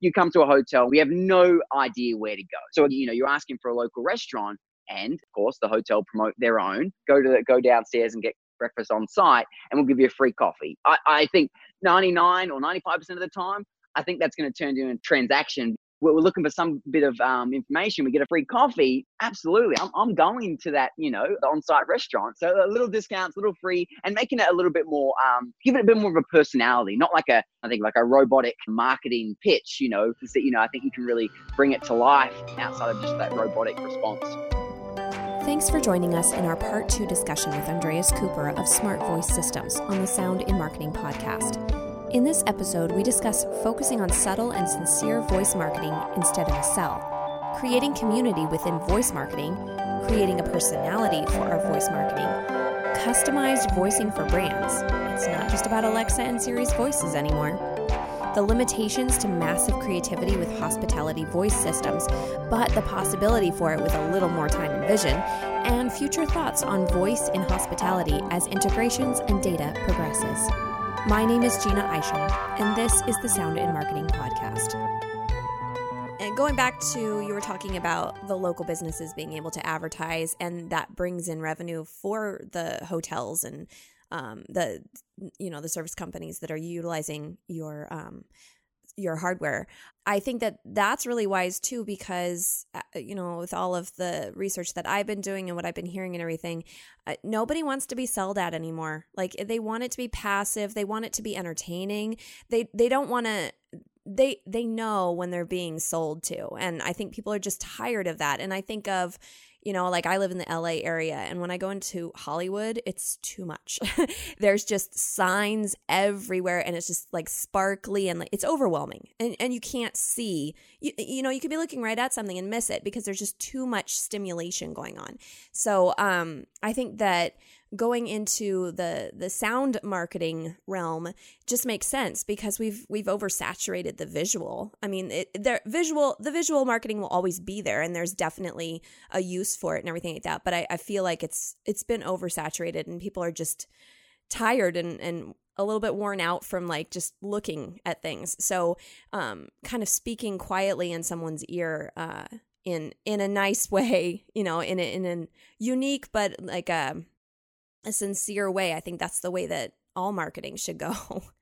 you come to a hotel, we have no idea where to go. So, you know, you're asking for a local restaurant and of course the hotel promote their own. Go to the, go downstairs and get breakfast on site and we'll give you a free coffee. I, I think 99 or 95% of the time, I think that's going to turn into a transaction we're looking for some bit of um, information, we get a free coffee. Absolutely, I'm, I'm going to that, you know, the on-site restaurant. So a little discounts, a little free, and making it a little bit more, um, give it a bit more of a personality, not like a, I think like a robotic marketing pitch. You know, that you know, I think you can really bring it to life outside of just that robotic response. Thanks for joining us in our part two discussion with Andreas Cooper of Smart Voice Systems on the Sound in Marketing podcast. In this episode, we discuss focusing on subtle and sincere voice marketing instead of a sell, creating community within voice marketing, creating a personality for our voice marketing, customized voicing for brands. It's not just about Alexa and Siri's voices anymore. The limitations to massive creativity with hospitality voice systems, but the possibility for it with a little more time and vision, and future thoughts on voice in hospitality as integrations and data progresses. My name is Jeanna Isham, and this is the Sound in Marketing Podcast. And going back to you were talking about the local businesses being able to advertise, and that brings in revenue for the hotels and um, the you know the service companies that are utilizing your um, your hardware. I think that that's really wise too because uh, you know with all of the research that I've been doing and what I've been hearing and everything, uh, nobody wants to be sold at anymore. Like they want it to be passive, they want it to be entertaining. They they don't want to they they know when they're being sold to and i think people are just tired of that and i think of you know, like I live in the LA area, and when I go into Hollywood, it's too much. There's just signs everywhere, and it's just like sparkly and like it's overwhelming, and and you can't see. You you know, you could be looking right at something and miss it because there's just too much stimulation going on. So, um, I think that going into the the sound marketing realm just makes sense because we've we've oversaturated the visual. I mean, the visual the visual marketing will always be there, and there's definitely a use for it and everything like that. But I, I feel like it's it's been oversaturated, and people are just tired and and a little bit worn out from like just looking at things. So, um, kind of speaking quietly in someone's ear, uh, in in a nice way, you know, in a, in a unique but like a a sincere way. I think that's the way that all marketing should go.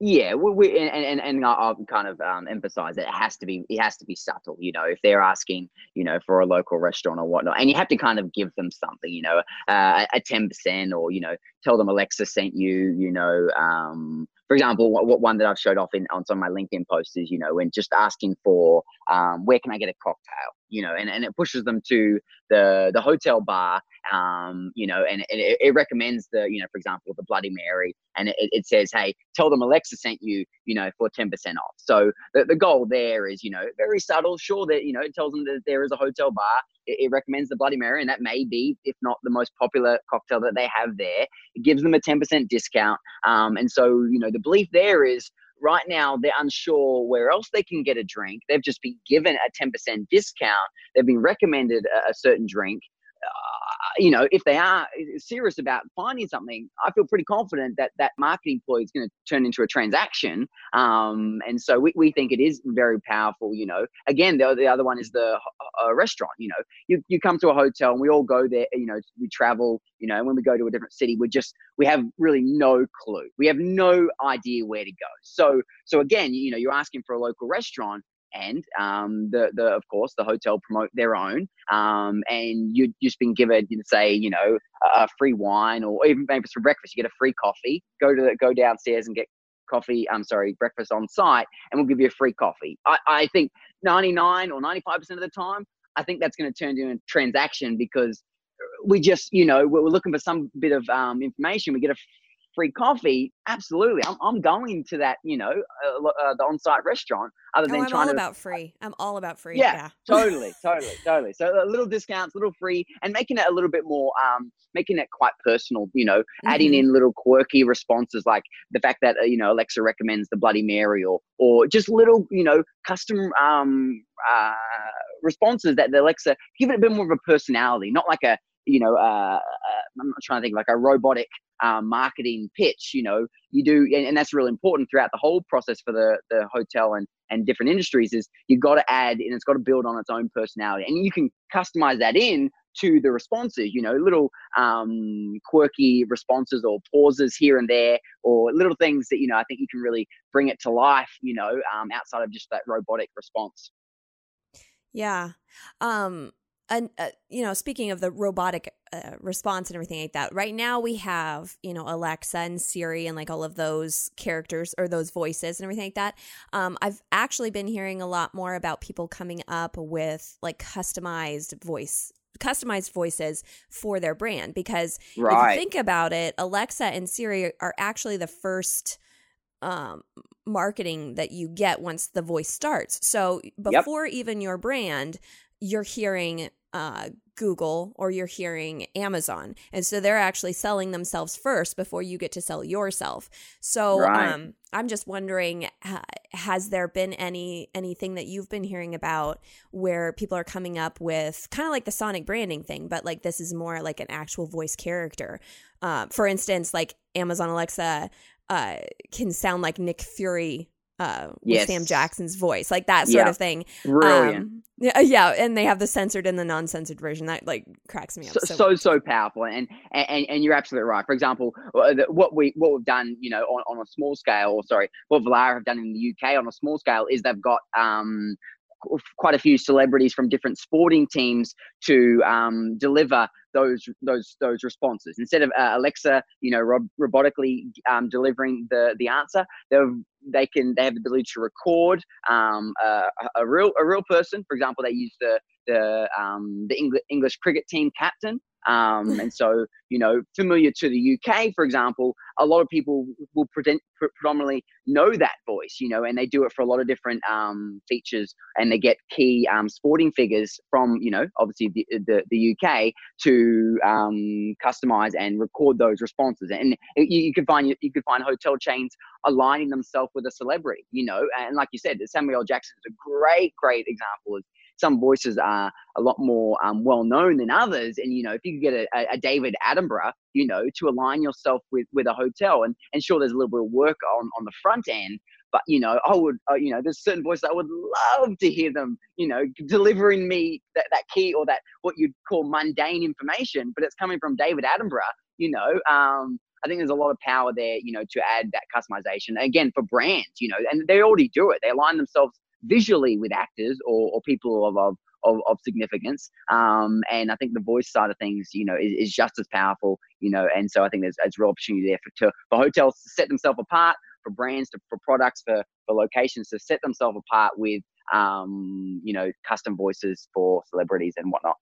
Yeah, we, we and, and and I'll kind of um, emphasize that it has to be it has to be subtle. You know, if they're asking, you know, for a local restaurant or whatnot, and you have to kind of give them something. You know, uh, a ten percent, or you know, tell them Alexa sent you. You know, um, for example, what, what, one that I've showed off in on some of my LinkedIn posts is, you know, when just asking for um, where can I get a cocktail, you know, and, and it pushes them to the the hotel bar, um, you know, and, and it, it, recommends the, you know, for example, the Bloody Mary, and it, it says, hey, tell them Alexa sent you, you know, for ten percent off. So the, the goal there is, you know, very subtle. Sure that you know it tells them that there is a hotel bar. It, it recommends the Bloody Mary, and that may be, if not the most popular cocktail that they have there. It gives them a ten percent discount, um, and so you know the belief there is right now they're unsure where else they can get a drink. They've just been given a 10% discount. They've been recommended a, a certain drink. Uh, you know, if they are serious about finding something, I feel pretty confident that that marketing ploy is going to turn into a transaction. Um, and so we, we think it is very powerful. You know, again, the, the other one is the uh, restaurant. You know, you, you come to a hotel and we all go there. You know, we travel. You know, when we go to a different city, we just we have really no clue. We have no idea where to go. So so again, you know, you're asking for a local restaurant and um, the, the of course the hotel promote their own um, and you've just been given say you know a free wine or even maybe for breakfast you get a free coffee go to the, go downstairs and get coffee i'm sorry breakfast on site and we'll give you a free coffee. I, I think 99 or 95% of the time i think that's going to turn into a transaction because we just you know we're looking for some bit of um, information. We get a free coffee, absolutely. I'm, I'm going to that, you know, uh, uh, the on-site restaurant. Other than oh, I'm trying all to, about free. I'm all about free. Yeah, yeah. totally, totally, totally. So a little discounts, a little free, and making it a little bit more, um, making it quite personal. You know, mm-hmm. adding in little quirky responses like the fact that uh, you know Alexa recommends the Bloody Mary, or or just little, you know, custom um uh responses that the Alexa give it a bit more of a personality, not like a you know, uh, uh, I'm not trying to think like a robotic um, marketing pitch. You know, you do, and, and, that's really important throughout the whole process for the the hotel and and different industries. Is you've got to add and it's got to build on its own personality, and you can customize that in to the responses. You know, little um, quirky responses or pauses here and there, or little things that you know I think you can really bring it to life. You know, um, outside of just that robotic response. Yeah. Um, and uh, you know speaking of the robotic uh, response and everything like that right now we have you know alexa and siri and like all of those characters or those voices and everything like that um, i've actually been hearing a lot more about people coming up with like customized voice customized voices for their brand because right. if you think about it alexa and siri are actually the first um, marketing that you get once the voice starts so before yep. even your brand you're hearing uh, Google or you're hearing Amazon. And so they're actually selling themselves first before you get to sell yourself. So right. um, I'm just wondering has there been any anything that you've been hearing about where people are coming up with kind of like the sonic branding thing, but like this is more like an actual voice character. Uh, for instance, like Amazon Alexa uh, can sound like Nick Fury uh, with yes. Sam Jackson's voice, like that sort yeah. of thing. Brilliant. Um, yeah, yeah, and they have the censored and the non-censored version. That like cracks me up. So so, so powerful, and, and and you're absolutely right. For example, uh, what we what we've done, you know, on, on a small scale, or sorry, what Volara have done in the UK on a small scale is they've got um quite a few celebrities from different sporting teams to um, deliver those those those responses instead of uh, Alexa, you know, rob- robotically um, delivering the the answer. They they can they have the ability to record um, a, a, real a real person. For example, they use the the um, the English, English cricket team captain um, and so, you know, familiar to the UK, for example, a lot of people will pre- predominantly know that voice, you know, and they do it for a lot of different um, features and they get key um, sporting figures from, you know, obviously the, the, the UK to um, customize and record those responses. And you, you could find, you could find hotel chains aligning themselves with a celebrity, you know, and like you said, Samuel Jackson is a great, great example of some voices are a lot more um, well known than others. And you know, if you could get a, a, David Attenborough, you know, to align yourself with with a hotel, and and sure, there's a little bit of work on on the front end. But you know, I would, uh, you know, there's certain voices I would love to hear them, you know, delivering me that, that key or that what you'd call mundane information, but it's coming from David Attenborough, you know. Um, I think there's a lot of power there, you know, to add that customization again for brands, you know, and they already do it. They align themselves visually with actors or, or people of, of of, of, significance. Um, and I think the voice side of things, you know, is, is, just as powerful, you know, and so I think there's, there's real opportunity there for, to, for hotels to set themselves apart, for brands, to, for products, for, for locations to set themselves apart with, um, you know, custom voices for celebrities and whatnot.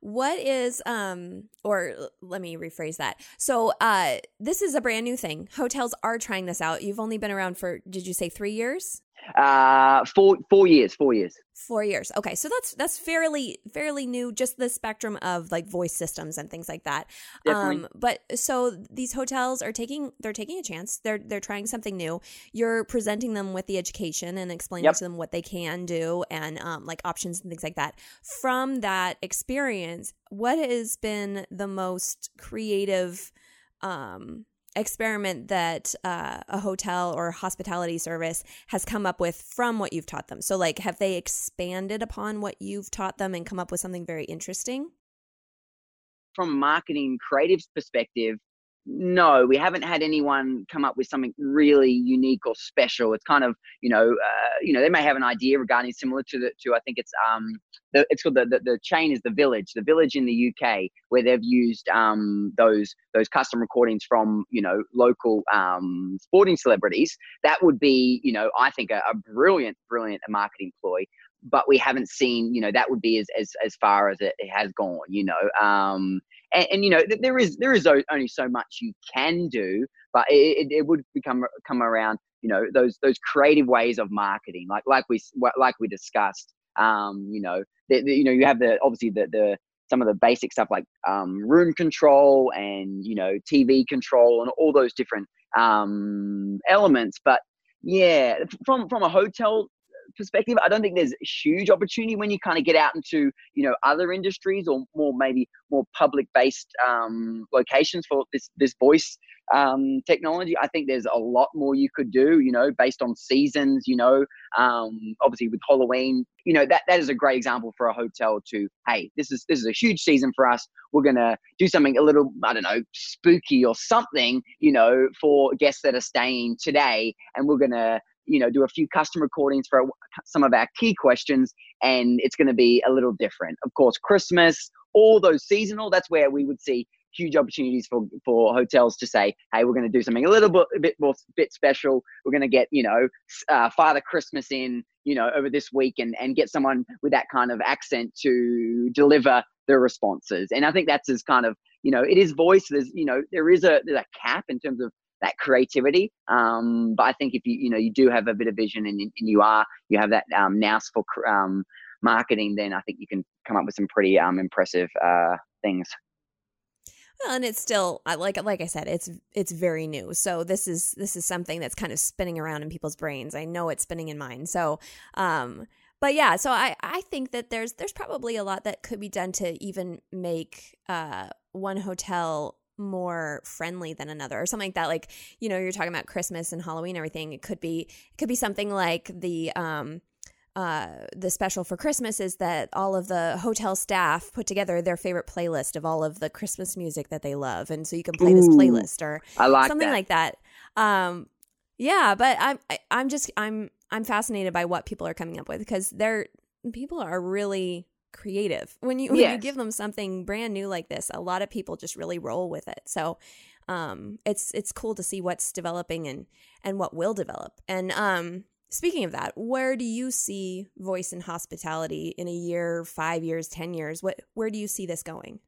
What is um or let me rephrase that. So uh this is a brand new thing. Hotels are trying this out. You've only been around for did you say 3 years? Uh, four four years. Four years. Four years. Okay, so that's that's fairly fairly new. Just the spectrum of like voice systems and things like that. Definitely. Um, but so these hotels are taking they're taking a chance. They're they're trying something new. You're presenting them with the education and explaining yep. to them what they can do and um, like options and things like that. From that experience, what has been the most creative? Um, experiment that uh, a hotel or hospitality service has come up with from what you've taught them? So, like, have they expanded upon what you've taught them and come up with something very interesting? From marketing creatives perspective, no, we haven't had anyone come up with something really unique or special. It's kind of, you know, uh, you know, they may have an idea regarding similar to the to I think it's um the, it's called the, the, the chain is the village, the village in the UK where they've used um those those custom recordings from you know local um sporting celebrities. That would be you know I think a, a brilliant brilliant marketing ploy but we haven't seen you know that would be as as, as far as it, it has gone you know um and, and, you know there is there is only so much you can do but it, it would become come around you know those those creative ways of marketing like like we like we discussed um you know the, the, you know you have the obviously the the some of the basic stuff like um, room control and you know TV control and all those different um, elements. But yeah, from from a hotel perspective, I don't think there's a huge opportunity when you kind of get out into you know other industries or more maybe more public based um, locations for this this voice um, technology. I think there's a lot more you could do. You know, based on seasons. You know, um, obviously with Halloween, you know that that is a great example for a hotel to hey, this is this is a huge season for us. We're gonna do something a little I don't know spooky or something. You know, for guests that are staying today, and we're gonna you know, do a few custom recordings for some of our key questions, and it's going to be a little different. Of course, Christmas, all those seasonal, that's where we would see huge opportunities for for hotels to say, hey, we're going to do something a little bit a bit more bit special. We're going to get you know uh, Father Christmas in you know over this week and and get someone with that kind of accent to deliver the responses. And I think that's as kind of you know it is voice. There's you know there is a there's a cap in terms of that creativity. Um, but I think if you you know you do have a bit of vision and, and you are you have that um, nous for um, marketing, then I think you can come up with some pretty um, impressive uh, things. Well, and it's still I like like I said, it's it's very new. So this is this is something that's kind of spinning around in people's brains. I know it's spinning in mine. So um but yeah, so I I think that there's there's probably a lot that could be done to even make uh one hotel more friendly than another or something like that. Like you know you're talking about christmas and halloween and everything. It could be it could be something like the um uh the special for christmas is that all of the hotel staff put together their favorite playlist of all of the christmas music that they love. And so you can play Ooh, this playlist or like something that. like that. Um yeah but i'm I, am i am just i'm i'm fascinated by what people are coming up with because they're people are really creative. When you when yes. you give them something brand new like this, a lot of people just really roll with it. So um, it's it's cool to see what's developing and and what will develop. And um, speaking of that, where do you see voice and hospitality in a year, five years, ten years? What where do you see this going?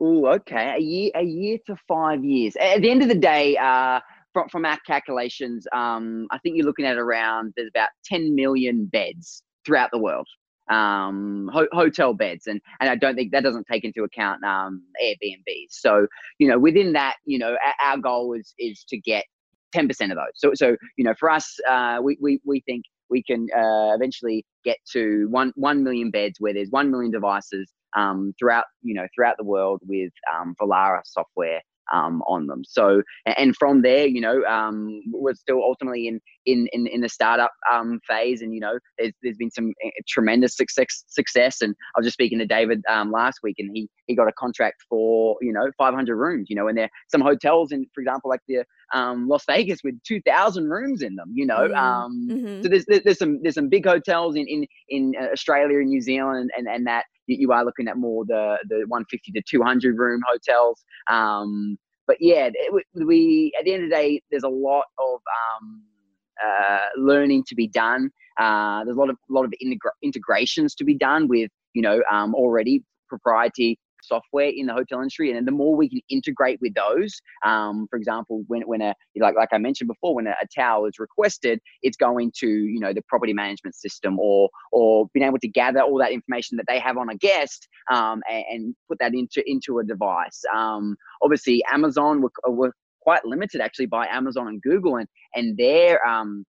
Oh, okay, a year, a year to five years. At the end of the day, uh, from from our calculations, um, I think you're looking at around there's about 10 million beds throughout the world um, ho- hotel beds, and and I don't think that doesn't take into account um, Airbnbs. So you know, within that, you know, our, goal is is to get ten percent of those. So so you know, for us, uh, we we we think we can uh, eventually get to one one million beds where there's one million devices um, throughout you know throughout the world with um, Volara software um, on them. So, and from there, you know, um, we're still ultimately in in in, in the startup um, phase, and you know, there's there's been some eh, tremendous success success. And I was just speaking to David um, last week, and he he got a contract for you know 500 rooms. You know, and there some hotels in, for example, like the um, Las Vegas with 2,000 rooms in them. You know, mm-hmm. Um, mm-hmm. so there's there's some there's some big hotels in in in uh, Australia and New Zealand and and that you are looking at more the the 150 to 200 room hotels. Um, but yeah, it, we at the end of the day, there's a lot of um, uh, learning to be done. Uh, there's a lot of lot of integra- integrations to be done with you know um, already proprietary software in the hotel industry, and the more we can integrate with those, um, for example, when when a like like I mentioned before, when a, a tower is requested, it's going to you know the property management system or or being able to gather all that information that they have on a guest um, and, and, put that into into a device. Um, obviously, Amazon were, were quite limited actually by Amazon and Google and and their um,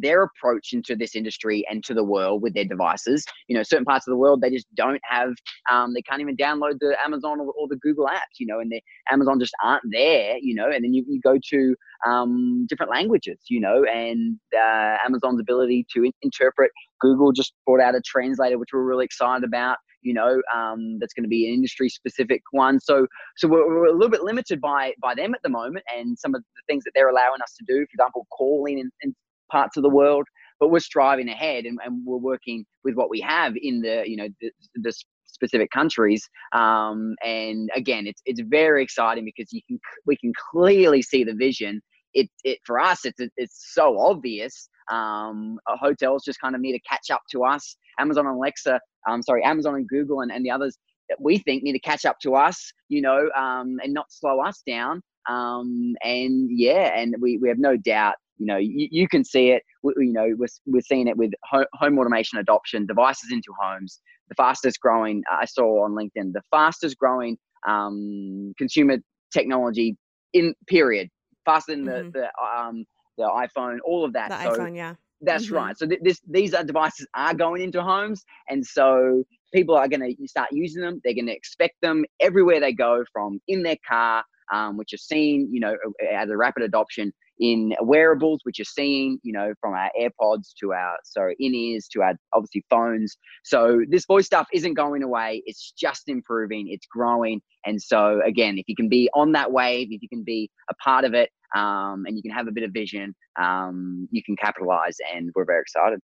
their approach into this industry and to the world with their devices. You know, certain parts of the world they just don't have, um, they can't even download the Amazon or, or the Google apps. You know, and the Amazon just aren't there. You know, and then you, you go to um, different languages. You know, and uh, Amazon's ability to in- interpret. Google just brought out a translator, which we're really excited about you know um, that's going to be an industry specific one so so we're, we're, a little bit limited by by them at the moment and some of the things that they're allowing us to do for example calling and, and parts of the world but we're striving ahead and, and we're working with what we have in the you know the, the specific countries. Um, and again it's it's very exciting because you can we can clearly see the vision. It, it for us it's it's so obvious. Um, hotels just kind of need to catch up to us. Amazon and alexa um, sorry amazon and google and, and the others that we think need to catch up to us you know um, and not slow us down. Um, and yeah and we, we have no doubt you know you, you can see it we, you know we're, we're seeing it with home automation adoption devices into homes the fastest growing i saw on linkedin the fastest growing um, consumer technology in period faster than mm-hmm. the, the um the iphone all of that the so, iphone yeah That's mm-hmm. right. So th- this these are devices are going into homes, and so people are going to start using them. They're going to expect them everywhere they go, from in their car, um, which is seen, you know, as a rapid adoption in wearables, which you're seeing, you know, from our AirPods to our so in ears to our obviously phones. So this voice stuff isn't going away. It's just improving. It's growing. And so again, if you can be on that wave, if you can be a part of it, um, and you can have a bit of vision, um, you can capitalize. And we're very excited.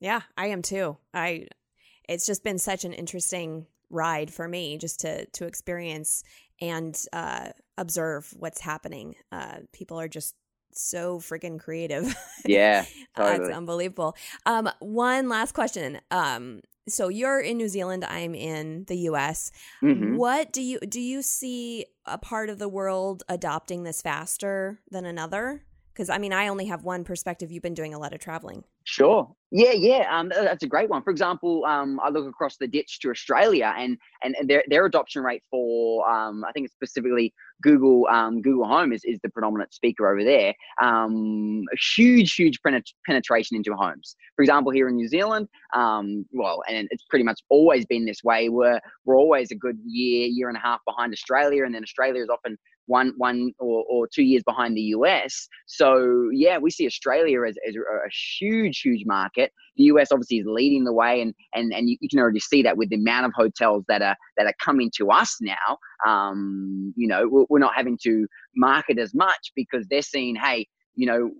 Yeah, I am too. I. It's just been such an interesting ride for me just to to experience and uh, observe what's happening. Uh, people are just so freaking creative. Yeah, totally. that's unbelievable. Um, one last question. Um, so you're in New Zealand. I'm in the U.S. Mm-hmm. What do you do? You see a part of the world adopting this faster than another? Because I mean, I only have one perspective. You've been doing a lot of traveling. Sure. Yeah, yeah. Um, that's a great one. For example, um, I look across the ditch to Australia, and and, their their adoption rate for um, I think it's specifically Google um, Google Home is, is the predominant speaker over there. Um, a huge, huge penetration into homes. For example, here in New Zealand, um, well, and it's pretty much always been this way. We're we're always a good year, year and a half behind Australia, and then Australia is often one one or, or two years behind the US. So yeah, we see Australia as, as a huge, huge market. The US obviously is leading the way, and and and you, you can already see that with the amount of hotels that are that are coming to us now. Um, you know, we're, we're not having to market as much because they're seeing, hey, you know,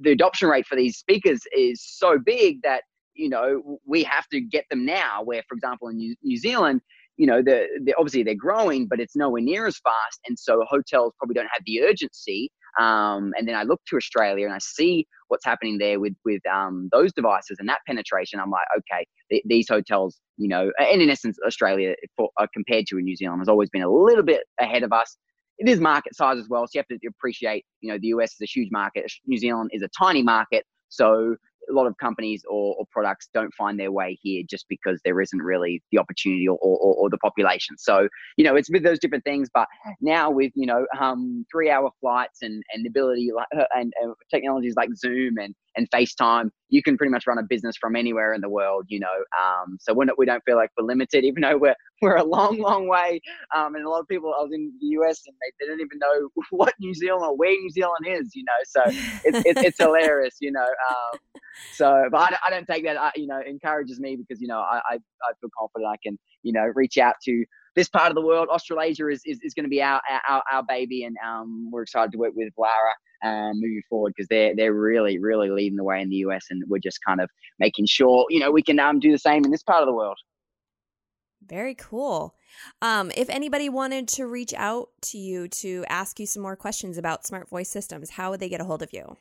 the adoption rate for these speakers is so big that you know we have to get them now. Where, for example, in New, New Zealand, you know, the, the, obviously they're growing, but it's nowhere near as fast. And so hotels probably don't have the urgency. Um, and then I look to Australia and I see what's happening there with with um, those devices and that penetration. I'm like, okay, th- these hotels, you know, and in essence, Australia for, uh, compared to New Zealand has always been a little bit ahead of us. It is market size as well, so you have to appreciate, you know, the US is a huge market, New Zealand is a tiny market. So a lot of companies or, or, products don't find their way here just because there isn't really the opportunity or, or, or, the population. So, you know, it's with those different things. But now with, you know, um, three hour flights and, and the ability like, and, and technologies like Zoom and, and FaceTime, you can pretty much run a business from anywhere in the world, you know. Um, so we're not, we don't feel like we're limited, even though we're, we're a long, long way. Um, and a lot of people, I was in the US and they, they don't even know what New Zealand or where New Zealand is, you know. So it's, it's, it's hilarious, you know. Um, so, but I, I don't take that, uh, you know, encourages me because, you know, I, I, I feel confident I can, you know, reach out to this part of the world. Australasia is, is, is going to be our, our, our baby. And um, we're excited to work with Lara um, moving forward because they're, they're really, really leading the way in the US. And we're just kind of making sure, you know, we can um, do the same in this part of the world. Very cool. Um, if anybody wanted to reach out to you to ask you some more questions about smart voice systems, how would they get a hold of you?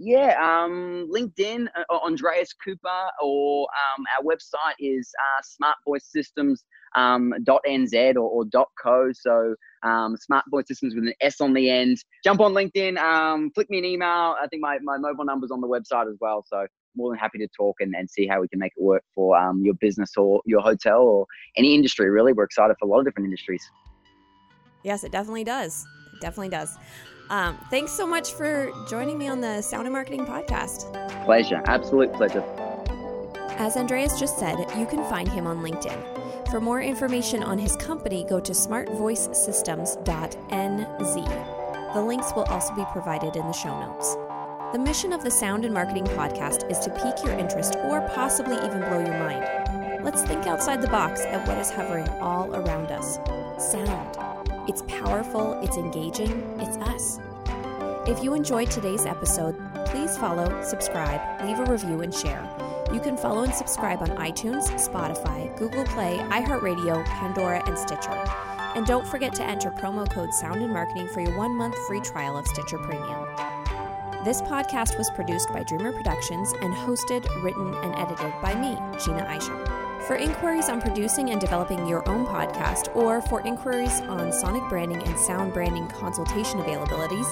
Yeah, um, LinkedIn, uh, Andreas Cooper, or um, our website is uh, smartvoicesystems.nz um, or, or .co. So um, Smart Voice Systems with an S on the end. Jump on LinkedIn, um, flick me an email. I think my, my mobile number's on the website as well. So more than happy to talk and, and see how we can make it work for um, your business or your hotel or any industry, really. We're excited for a lot of different industries. Yes, it definitely does. It definitely does. Um, thanks so much for joining me on the Sound in Marketing podcast. Pleasure. Absolute pleasure. As Andreas just said, you can find him on LinkedIn. For more information on his company, go to smartvoicesystems.nz. The links will also be provided in the show notes. The mission of the Sound in Marketing podcast is to pique your interest or possibly even blow your mind. Let's think outside the box at what is hovering all around us sound. It's powerful, it's engaging, it's us. If you enjoyed today's episode, please follow, subscribe, leave a review, and share. You can follow and subscribe on iTunes, Spotify, Google Play, iHeartRadio, Pandora, and Stitcher. And don't forget to enter promo code Sound and Marketing for your one month free trial of Stitcher Premium. This podcast was produced by Dreamr Productions and hosted, written, and edited by me, Jeanna Isham. For inquiries on producing and developing your own podcast, or for inquiries on sonic branding and sound branding consultation availabilities,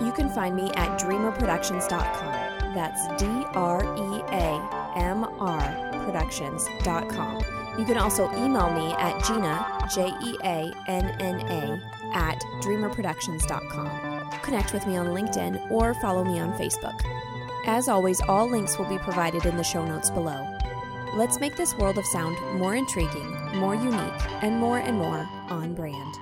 you can find me at dreamrproductions.com. That's D R E A M R productions.com. You can also email me at Jeanna, J E A N N A, at dreamrproductions.com. Connect with me on LinkedIn or follow me on Facebook. As always, all links will be provided in the show notes below. Let's make this world of sound more intriguing, more unique, and more and more on brand.